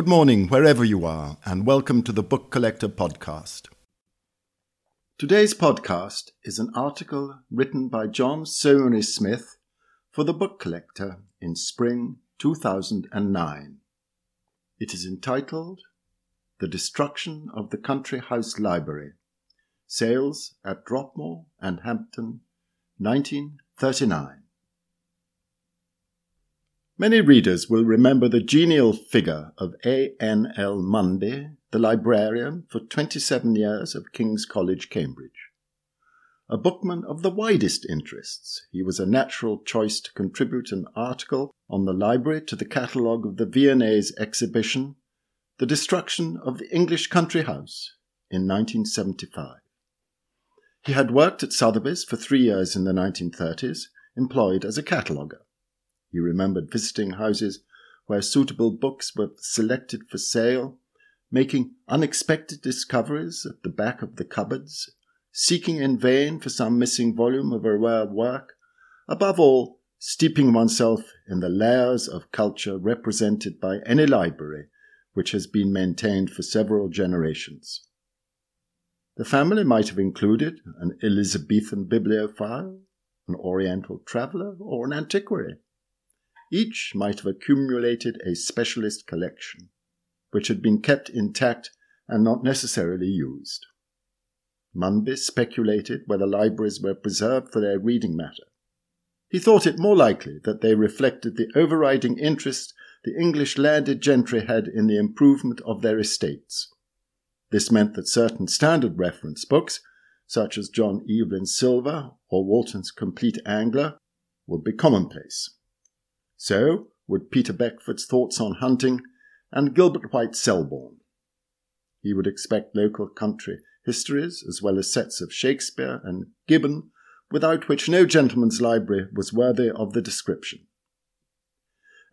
Good morning, wherever you are, and welcome to the Book Collector Podcast. Today's podcast is an article written by John Saumarez Smith for the Book Collector in spring 2009. It is entitled The Destruction of the Country House Library Sales at Dropmore and Hampden, 1939. Many readers will remember the genial figure of A. N. L. Munby, the librarian for 27 years of King's College, Cambridge. A bookman of the widest interests, he was a natural choice to contribute an article on the library to the catalogue of the V&A's exhibition, The Destruction of the English Country House, in 1975. He had worked at Sotheby's for three years in the 1930s, employed as a cataloguer. He remembered visiting houses where suitable books were selected for sale, making unexpected discoveries at the back of the cupboards, seeking in vain for some missing volume of a rare work, above all, steeping oneself in the layers of culture represented by any library which has been maintained for several generations. The family might have included an Elizabethan bibliophile, an Oriental traveller, or an antiquary. Each might have accumulated a specialist collection, which had been kept intact and not necessarily used. Munby speculated whether libraries were preserved for their reading matter. He thought it more likely that they reflected the overriding interest the English landed gentry had in the improvement of their estates this meant that certain standard reference books, such as John Evelyn Sylva or Walton's Complete Angler, would be commonplace. So would Peter Beckford's Thoughts on Hunting and Gilbert White's Selborne. He would expect local country histories as well as sets of Shakespeare and Gibbon, without which no gentleman's library was worthy of the description.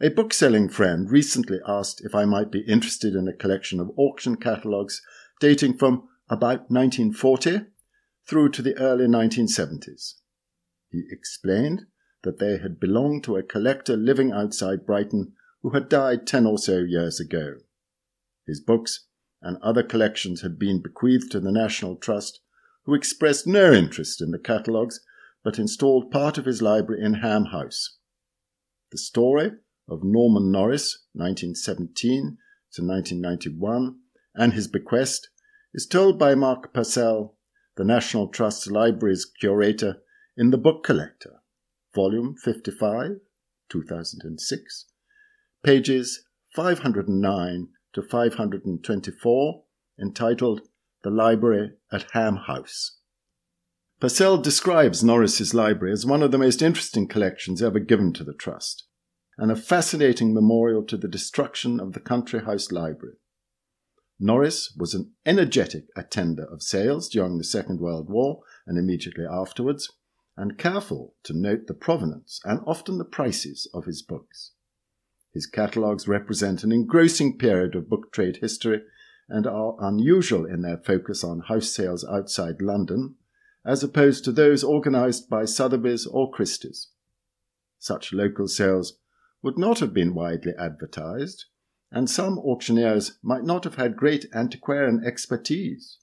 A bookselling friend recently asked if I might be interested in a collection of auction catalogues dating from about 1940 through to the early 1970s. He explained that they had belonged to a collector living outside Brighton who had died ten or so years ago. His books and other collections had been bequeathed to the National Trust, who expressed no interest in the catalogues but installed part of his library in Ham House. The story of Norman Norris, 1917 to 1991, and his bequest is told by Mark Purcell, the National Trust Library's curator, in The Book Collector, Volume 55, 2006, pages 509 to 524, entitled The Library at Ham House. Purcell describes Norris's library as one of the most interesting collections ever given to the Trust, and a fascinating memorial to the destruction of the Country House Library. Norris was an energetic attender of sales during the Second World War and immediately afterwards, and careful to note the provenance and often the prices of his books. His catalogues represent an engrossing period of book trade history and are unusual in their focus on house sales outside London, as opposed to those organized by Sotheby's or Christie's. Such local sales would not have been widely advertised, and some auctioneers might not have had great antiquarian expertise.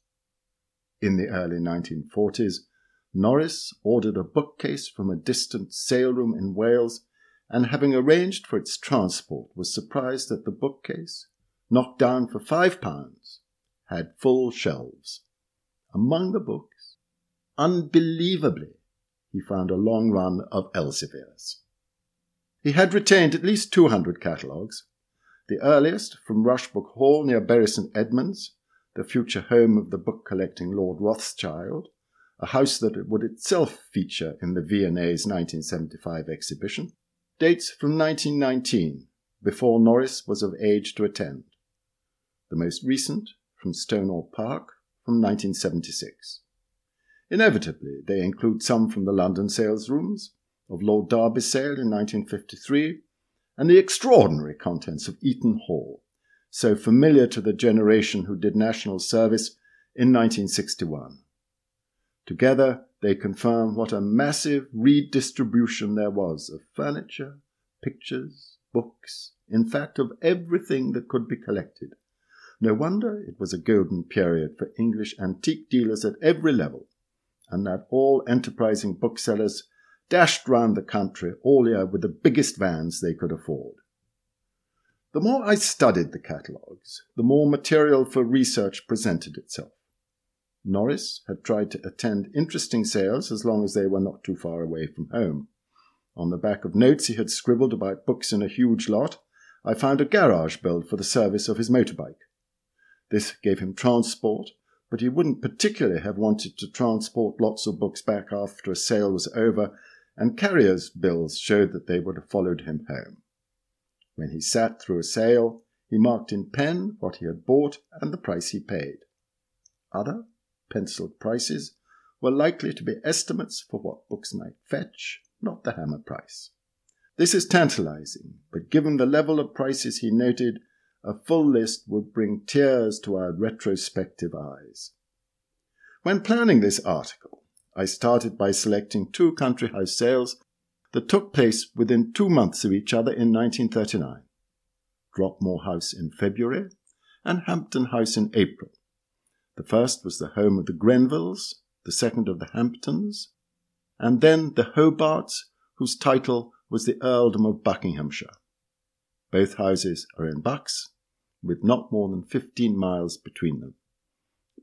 In the early 1940s, Norris ordered a bookcase from a distant saleroom in Wales, and having arranged for its transport, was surprised that the bookcase, knocked down for five pounds, had full shelves. Among the books, unbelievably, he found a long run of Elzevirs. He had retained at least 200 catalogues, the earliest from Rushbrooke Hall near Bury St Edmunds, the future home of the book collecting Lord Rothschild, a house that would itself feature in the V&A's 1975 exhibition, dates from 1919, before Norris was of age to attend. The most recent, from Stonehall Park, from 1976. Inevitably, they include some from the London sales rooms, of Lord Derby's sale in 1953, and the extraordinary contents of Eaton Hall, so familiar to the generation who did national service in 1961. Together, they confirm what a massive redistribution there was of furniture, pictures, books, in fact, of everything that could be collected. No wonder it was a golden period for English antique dealers at every level, and that all enterprising booksellers dashed round the country all year with the biggest vans they could afford. The more I studied the catalogues, the more material for research presented itself. Norris had tried to attend interesting sales as long as they were not too far away from home. On the back of notes he had scribbled about books in a huge lot, I found a garage built for the service of his motorbike. This gave him transport, but he wouldn't particularly have wanted to transport lots of books back after a sale was over, and carrier's bills showed that they would have followed him home. When he sat through a sale, he marked in pen what he had bought and the price he paid. Other penciled prices were likely to be estimates for what books might fetch, not the hammer price. This is tantalizing, but given the level of prices he noted, a full list would bring tears to our retrospective eyes. When planning this article, I started by selecting two country house sales that took place within two months of each other in 1939 Dropmore House in February and Hampden House in April. The first was the home of the Grenvilles, the second of the Hampdens, and then the Hobarts, whose title was the Earldom of Buckinghamshire. Both houses are in Bucks, with not more than 15 miles between them.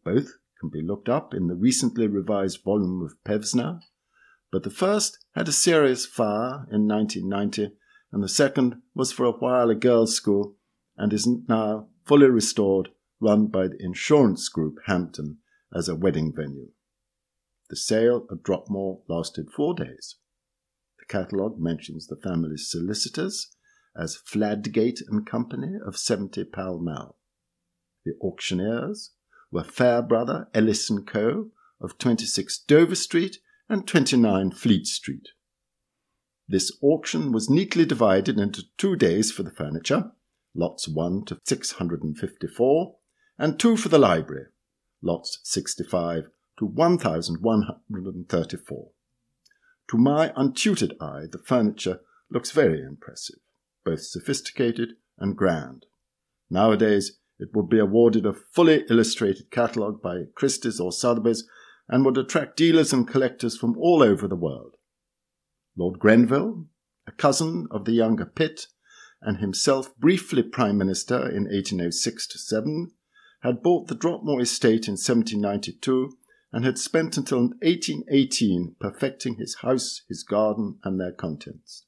Both can be looked up in the recently revised volume of Pevsner, but the first had a serious fire in 1990, and the second was for a while a girls' school and is now fully restored run by the insurance group Hampden as a wedding venue. The sale at Dropmore lasted four days. The catalogue mentions the family's solicitors as Fladgate and Company of 70 Pall Mall. The auctioneers were Fairbrother, Ellis and Co. of 26 Dover Street and 29 Fleet Street. This auction was neatly divided into two days for the furniture, lots 1 to 654, and two for the library, lots 65 to 1134. To my untutored eye, the furniture looks very impressive, both sophisticated and grand. Nowadays, it would be awarded a fully illustrated catalogue by Christie's or Sotheby's and would attract dealers and collectors from all over the world. Lord Grenville, a cousin of the younger Pitt, and himself briefly Prime Minister in 1806 7, had bought the Dropmore estate in 1792 and had spent until 1818 perfecting his house, his garden, and their contents.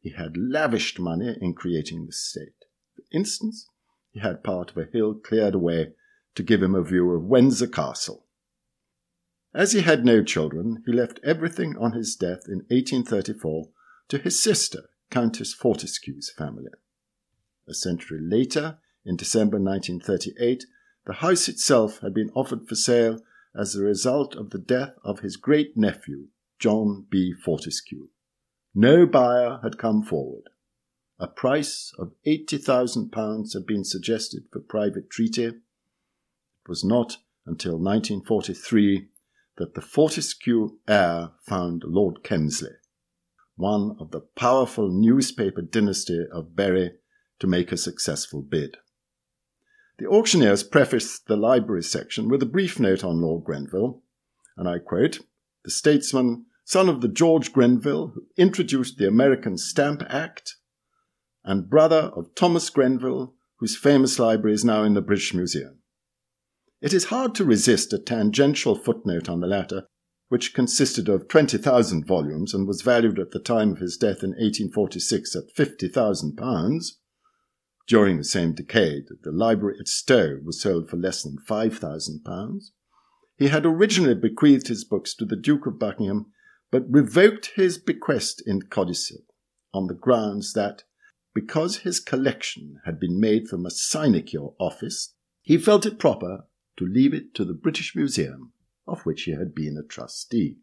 He had lavished money in creating the estate. For instance, he had part of a hill cleared away to give him a view of Windsor Castle. As he had no children, he left everything on his death in 1834 to his sister, Countess Fortescue's family. A century later, in December 1938, the house itself had been offered for sale as a result of the death of his great nephew, John B. Fortescue. No buyer had come forward. A price of £80,000 had been suggested for private treaty. It was not until 1943 that the Fortescue heir found Lord Kemsley, one of the powerful newspaper dynasty of Berry, to make a successful bid. The auctioneers prefaced the library section with a brief note on Lord Grenville, and I quote, the statesman, son of the George Grenville who introduced the American Stamp Act, and brother of Thomas Grenville, whose famous library is now in the British Museum. It is hard to resist a tangential footnote on the latter, which consisted of 20,000 volumes and was valued at the time of his death in 1846 at £50,000, during the same decade, the library at Stowe was sold for less than £5,000. He had originally bequeathed his books to the Duke of Buckingham, but revoked his bequest in codicil on the grounds that, because his collection had been made from a sinecure office, he felt it proper to leave it to the British Museum, of which he had been a trustee.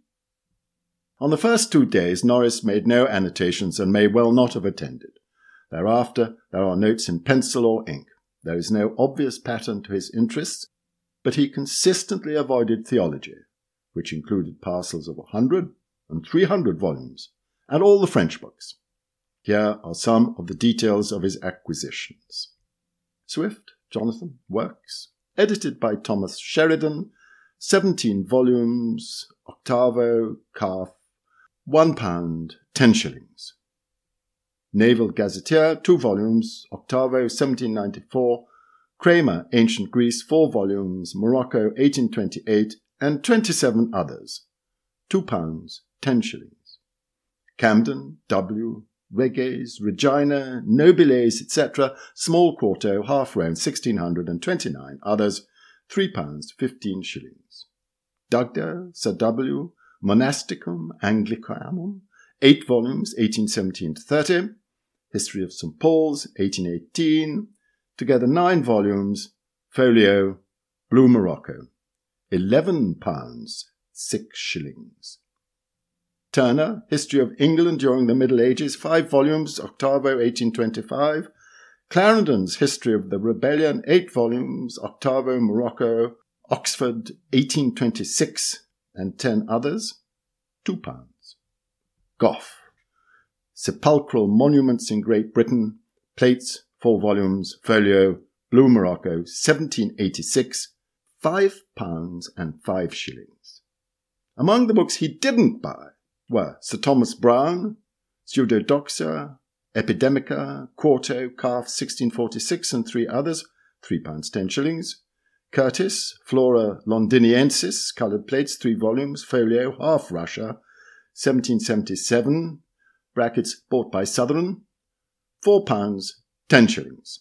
On the first two days, Norris made no annotations and may well not have attended. Thereafter, there are notes in pencil or ink. There is no obvious pattern to his interests, but he consistently avoided theology, which included parcels of a hundred and three hundred volumes, and all the French books. Here are some of the details of his acquisitions. Swift, Jonathan, Works, edited by Thomas Sheridan, 17 volumes, octavo, calf, one pound, ten shillings. Naval Gazetteer, two volumes, octavo, 1794, Cramer, Ancient Greece, four volumes, Morocco, 1828, and 27 others, two pounds, ten shillings. Camden, W., Reges, Regina, Nobiles, etc., small quarto, half round, 1629, others, three pounds, fifteen shillings. Dugdale, Sir W., Monasticon Anglicanum, eight volumes, 1817 to 30, History of St. Paul's, 1818, together nine volumes, folio, Blue Morocco, eleven pounds, six shillings. Turner, History of England during the Middle Ages, five volumes, octavo, 1825. Clarendon's History of the Rebellion, eight volumes, octavo, Morocco, Oxford, 1826, and ten others, two pounds. Gough, Sepulchral Monuments in Great Britain, plates, four volumes, folio, Blue Morocco, 1786, five pounds and five shillings. Among the books he didn't buy were Sir Thomas Browne, Pseudodoxia, Epidemica, Quarto, Calf, 1646, and three others, three pounds ten shillings. Curtis, Flora Londiniensis, coloured plates, three volumes, folio, half Russia, 1777, brackets bought by Southern, four pounds ten shillings.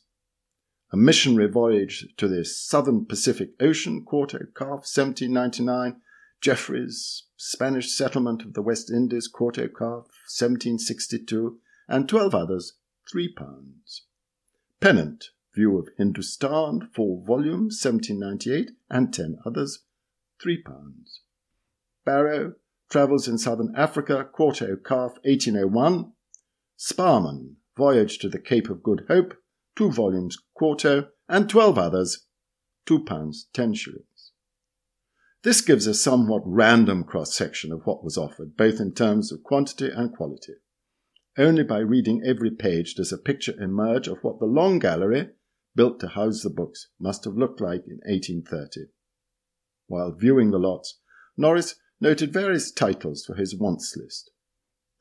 A missionary voyage to the southern Pacific Ocean, quarto, calf, 1799, Jeffreys, Spanish settlement of the West Indies, quarto calf, 1762, and twelve others, three pounds. Pennant, View of Hindustan, four volumes, 1798, and ten others, three pounds. Barrow, Travels in Southern Africa, quarto calf, 1801. Sparrman, Voyage to the Cape of Good Hope, two volumes, quarto, and twelve others, two pounds, ten shillings. This gives a somewhat random cross section of what was offered, both in terms of quantity and quality. Only by reading every page does a picture emerge of what the long gallery, built to house the books, must have looked like in 1830. While viewing the lots, Norris noted various titles for his wants list.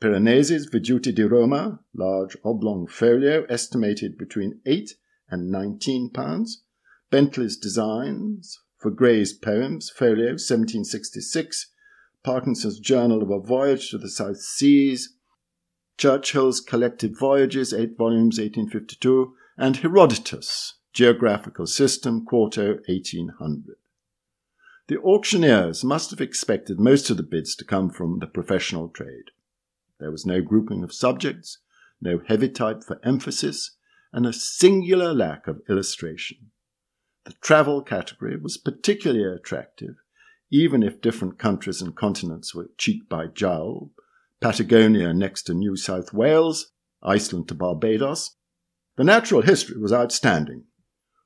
Piranesi's Vedute di Roma, large oblong folio, estimated between 8 and 19 pounds. Bentley's Designs, for Gray's Poems, folio 1766, Parkinson's Journal of a Voyage to the South Seas, Churchill's Collected Voyages, 8 volumes, 1852, and Herodotus, Geographical System, quarto, 1800. The auctioneers must have expected most of the bids to come from the professional trade. There was no grouping of subjects, no heavy type for emphasis, and a singular lack of illustration. The travel category was particularly attractive, even if different countries and continents were cheek by jowl. Patagonia next to New South Wales, Iceland to Barbados. The natural history was outstanding.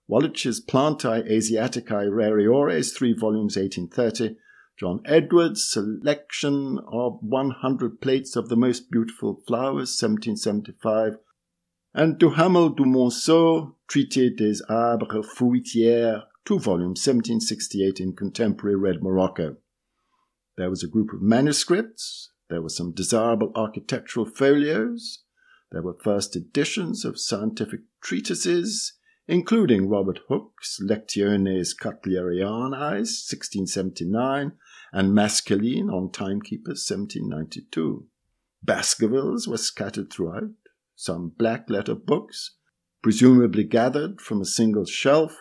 Wallich's Plantae Asiaticae Rariores, three volumes, 1830. John Edwards' Selection of 100 Plates of the Most Beautiful Flowers, 1775 and Duhamel du Monceau, Traité des Arbres Fruitiers, two volumes, 1768, in contemporary red Morocco. There was a group of manuscripts, there were some desirable architectural folios, there were first editions of scientific treatises, including Robert Hooke's Lectiones Cutlerianae, 1679, and Maskelyne on Timekeepers, 1792. Baskervilles were scattered throughout, some black letter books, presumably gathered from a single shelf,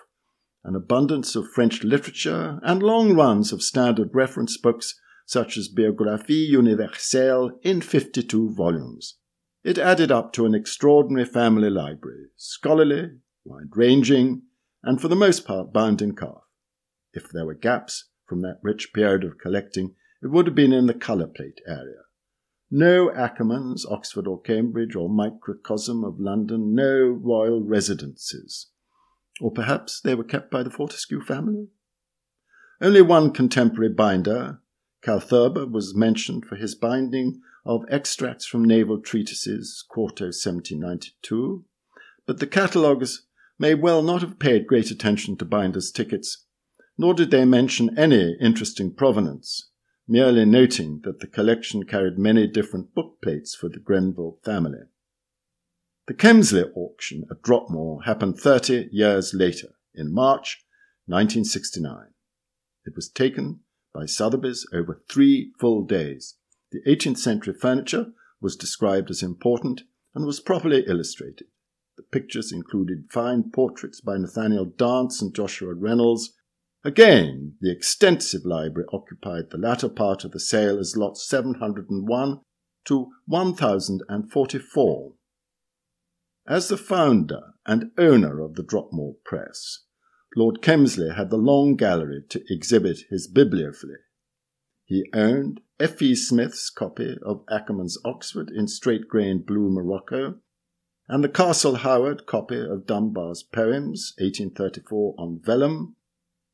an abundance of French literature, and long runs of standard reference books such as Biographie Universelle in 52 volumes. It added up to an extraordinary family library, scholarly, wide ranging, and for the most part bound in calf. If there were gaps from that rich period of collecting, it would have been in the colour plate area. No Ackermanns, Oxford or Cambridge, or microcosm of London, no royal residences. Or perhaps they were kept by the Fortescue family? Only one contemporary binder, Kalthoeber was mentioned for his binding of extracts from naval treatises, quarto 1792, but the cataloguers may well not have paid great attention to binders' tickets, nor did they mention any interesting provenance, merely noting that the collection carried many different book plates for the Grenville family. The Kemsley auction at Dropmore happened 30 years later, in March 1969. It was taken by Sotheby's over three full days. The 18th century furniture was described as important and was properly illustrated. The pictures included fine portraits by Nathaniel Dance and Joshua Reynolds. Again, the extensive library occupied the latter part of the sale as lots 701 to 1044. As the founder and owner of the Dropmore Press, Lord Kemsley had the long gallery to exhibit his bibliophily. He owned F. E. Smith's copy of Ackermann's Oxford in straight grained blue morocco, and the Castle Howard copy of Dunbar's Poems, 1834, on vellum,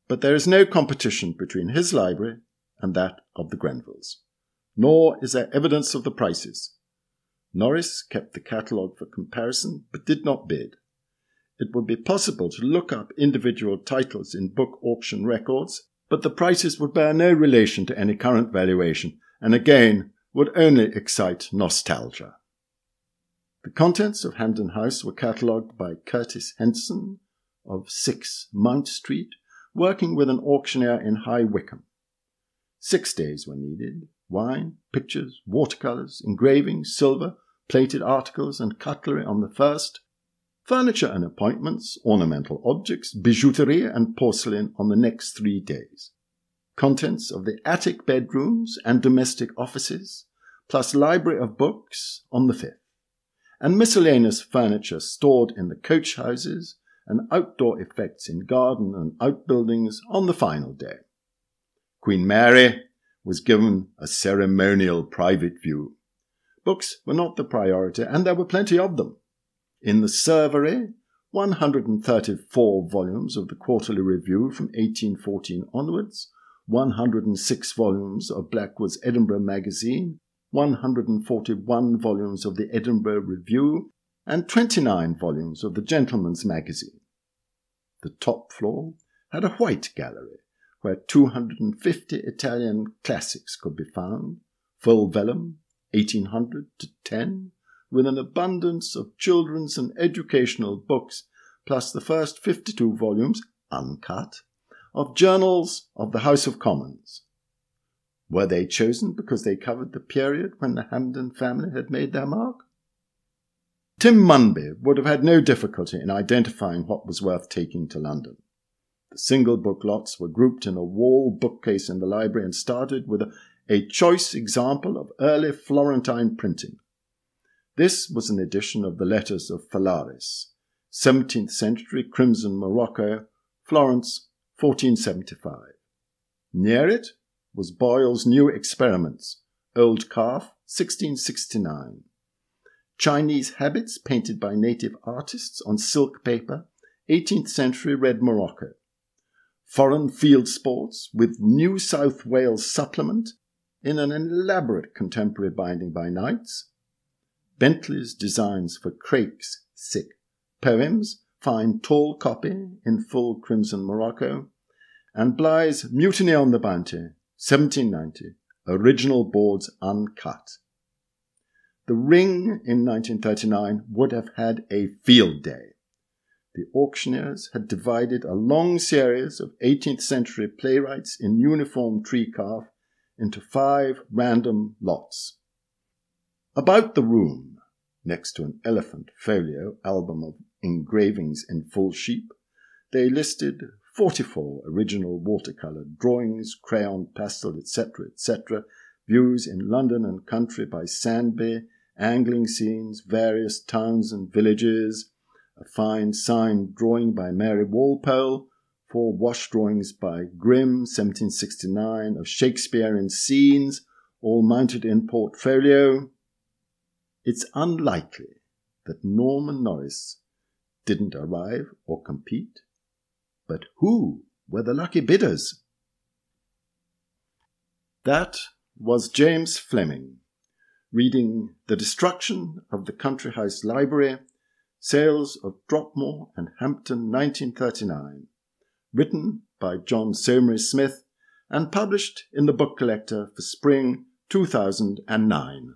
but there is no competition between his library and that of the Grenvilles, nor is there evidence of the prices. Norris kept the catalogue for comparison, but did not bid it would be possible to look up individual titles in book auction records, but the prices would bear no relation to any current valuation and again would only excite nostalgia. The contents of Hampden House were catalogued by Curtis Henson of 6 Mount Street, working with an auctioneer in High Wycombe. Six days were needed wine, pictures, watercolours, engravings, silver, plated articles, and cutlery on the first, furniture and appointments, ornamental objects, bijouterie, and porcelain on the next three days. Contents of the attic bedrooms and domestic offices, plus library of books on the fifth, and miscellaneous furniture stored in the coach houses and outdoor effects in garden and outbuildings on the final day. Queen Mary was given a ceremonial private view. Books were not the priority, and there were plenty of them. In the Servery, 134 volumes of the Quarterly Review from 1814 onwards, 106 volumes of Blackwood's Edinburgh Magazine, 141 volumes of the Edinburgh Review, and 29 volumes of the Gentleman's Magazine. The top floor had a white gallery where 250 Italian classics could be found, full vellum, 1800 to 10, with an abundance of children's and educational books, plus the first 52 volumes, uncut, of journals of the House of Commons. Were they chosen because they covered the period when the Hampden family had made their mark? Tim Munby would have had no difficulty in identifying what was worth taking to London. The single book lots were grouped in a wall bookcase in the library and started with a, a choice example of early Florentine printing. This was an edition of the Letters of Phalaris, 17th century crimson Morocco, Florence, 1475. Near it was Boyle's New Experiments, Old Calf, 1669. Chinese habits painted by native artists on silk paper, 18th century red Morocco. Foreign field sports with New South Wales supplement in an elaborate contemporary binding by Knights, Bentley's designs for Gray's sick poems, fine tall copy in full crimson Morocco, and Bligh's Mutiny on the Bounty, 1790, original boards uncut. The Ring in 1939 would have had a field day. The auctioneers had divided a long series of 18th century playwrights in uniform tree calf into five random lots. About the room, next to an elephant folio album of engravings in full sheep, they listed 44 original watercolor drawings, crayon, pastel, etc., etc., views in London and country by Sandby, angling scenes, various towns and villages, a fine signed drawing by Mary Walpole, four wash drawings by Grimm, 1769, of Shakespearean scenes, all mounted in portfolio, it's unlikely that Norman Norris didn't arrive or compete, but who were the lucky bidders? That was James Fleming reading The Destruction of the Country House Library, Sales of Dropmore and Hampden 1939, written by John Saumarez Smith and published in the Book Collector for spring 2009.